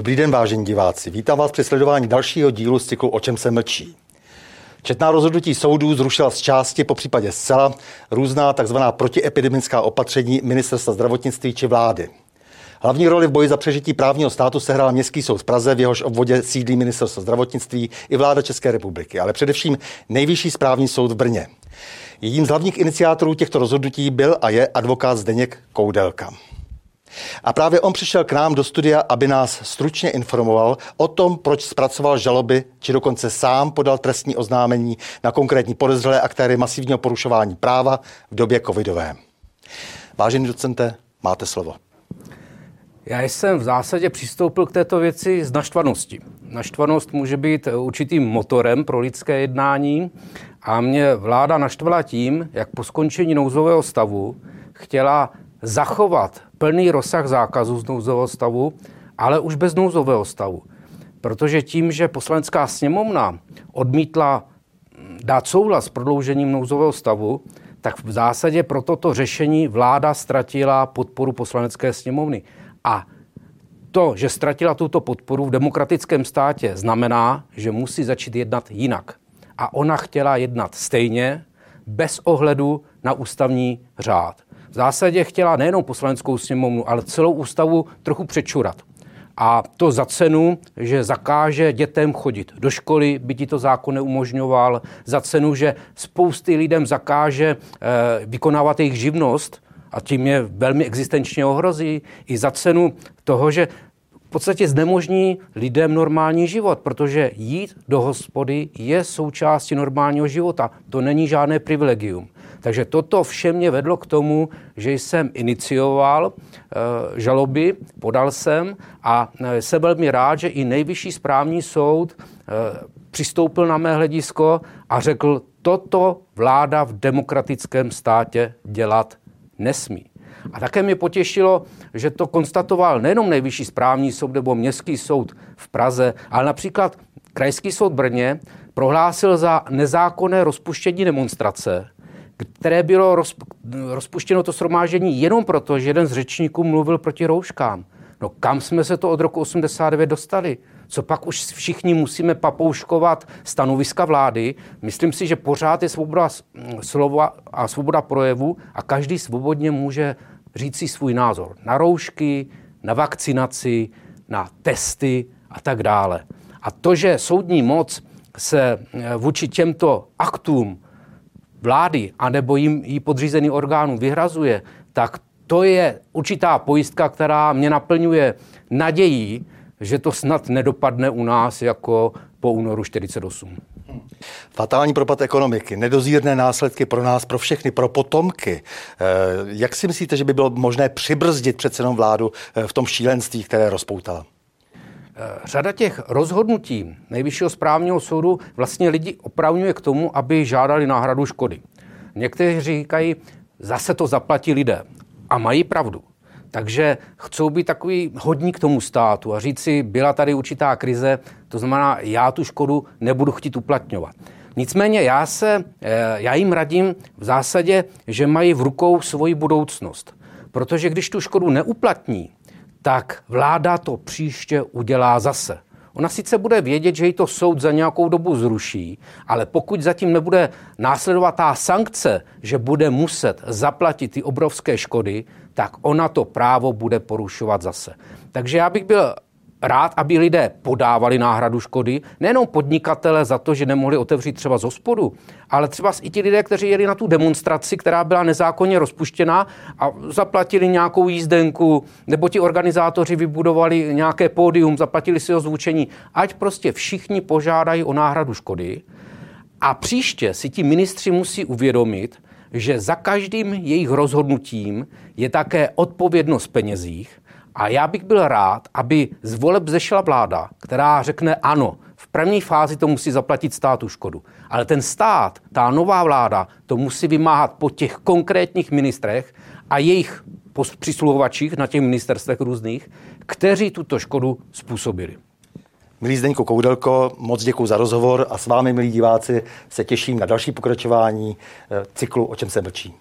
Dobrý den, vážení diváci. Vítám vás při sledování dalšího dílu z cyklu O čem se mlčí. Četná rozhodnutí soudů zrušila z části, po případě zcela, různá tzv. protiepidemická opatření ministerstva zdravotnictví či vlády. Hlavní roli v boji za přežití právního státu sehrál Městský soud v Praze, v jehož obvodě sídlí ministerstvo zdravotnictví i vláda České republiky, ale především Nejvyšší správní soud v Brně. Jedním z hlavních iniciátorů těchto rozhodnutí byl a je advokát Zdeněk Koudelka. A právě on přišel k nám do studia, aby nás stručně informoval o tom, proč zpracoval žaloby, či dokonce sám podal trestní oznámení na konkrétní podezřelé aktéry masivního porušování práva v době covidové. Vážený docente, máte slovo. Já jsem v zásadě přistoupil k této věci z naštvanosti. Naštvanost může být určitým motorem pro lidské jednání a mě vláda naštvala tím, jak po skončení nouzového stavu chtěla zachovat plný rozsah zákazu z nouzového stavu, ale už bez nouzového stavu. Protože tím, že poslanecká sněmovna odmítla dát souhlas s prodloužením nouzového stavu, tak v zásadě pro toto řešení vláda ztratila podporu poslanecké sněmovny. A to, že ztratila tuto podporu v demokratickém státě, znamená, že musí začít jednat jinak. A ona chtěla jednat stejně, bez ohledu na ústavní řád. V zásadě chtěla nejenom poslaneckou sněmovnu, ale celou ústavu trochu přečurat. A to za cenu, že zakáže dětem chodit do školy, by ti to zákon neumožňoval, za cenu, že spousty lidem zakáže e, vykonávat jejich živnost, a tím je velmi existenčně ohrozí, i za cenu toho, že v podstatě znemožní lidem normální život, protože jít do hospody je součástí normálního života. To není žádné privilegium. Takže toto vše mě vedlo k tomu, že jsem inicioval e, žaloby, podal jsem a e, jsem velmi rád, že i nejvyšší správní soud e, přistoupil na mé hledisko a řekl, toto vláda v demokratickém státě dělat nesmí. A také mě potěšilo, že to konstatoval nejenom nejvyšší správní soud nebo městský soud v Praze, ale například Krajský soud Brně prohlásil za nezákonné rozpuštění demonstrace, které bylo rozpuštěno to shromáždění jenom proto, že jeden z řečníků mluvil proti rouškám. No kam jsme se to od roku 89 dostali? Co pak už všichni musíme papouškovat stanoviska vlády? Myslím si, že pořád je svoboda slova a svoboda projevu a každý svobodně může říct si svůj názor na roušky, na vakcinaci, na testy a tak dále. A to, že soudní moc se eh, vůči těmto aktům vlády anebo jim jí podřízený orgánů vyhrazuje, tak to je určitá pojistka, která mě naplňuje nadějí, že to snad nedopadne u nás jako po únoru 48. Fatální propad ekonomiky, nedozírné následky pro nás, pro všechny, pro potomky. Eh, jak si myslíte, že by bylo možné přibrzdit přece jenom vládu eh, v tom šílenství, které rozpoutala? Řada těch rozhodnutí Nejvyššího správního soudu vlastně lidi opravňuje k tomu, aby žádali náhradu škody. Někteří říkají, zase to zaplatí lidé. A mají pravdu. Takže chcou být takový hodní k tomu státu a říct si, byla tady určitá krize, to znamená, já tu škodu nebudu chtít uplatňovat. Nicméně já, se, eh, já jim radím v zásadě, že mají v rukou svoji budoucnost. Protože když tu škodu neuplatní, tak vláda to příště udělá zase. Ona sice bude vědět, že jí to soud za nějakou dobu zruší, ale pokud zatím nebude následovat ta sankce, že bude muset zaplatit ty obrovské škody, tak ona to právo bude porušovat zase. Takže já bych byl rád, aby lidé podávali náhradu škody, nejenom podnikatele za to, že nemohli otevřít třeba z hospodu, ale třeba i ti lidé, kteří jeli na tu demonstraci, která byla nezákonně rozpuštěna a zaplatili nějakou jízdenku, nebo ti organizátoři vybudovali nějaké pódium, zaplatili si zvučení, ať prostě všichni požádají o náhradu škody. A příště si ti ministři musí uvědomit, že za každým jejich rozhodnutím je také odpovědnost penězích a já bych byl rád, aby z voleb zešla vláda, která řekne ano, v první fázi to musí zaplatit státu škodu. Ale ten stát, ta nová vláda, to musí vymáhat po těch konkrétních ministrech a jejich přisluhovačích na těch ministerstvech různých, kteří tuto škodu způsobili. Milý Zdeňko Koudelko, moc děkuji za rozhovor a s vámi, milí diváci, se těším na další pokračování eh, cyklu O čem se mlčí.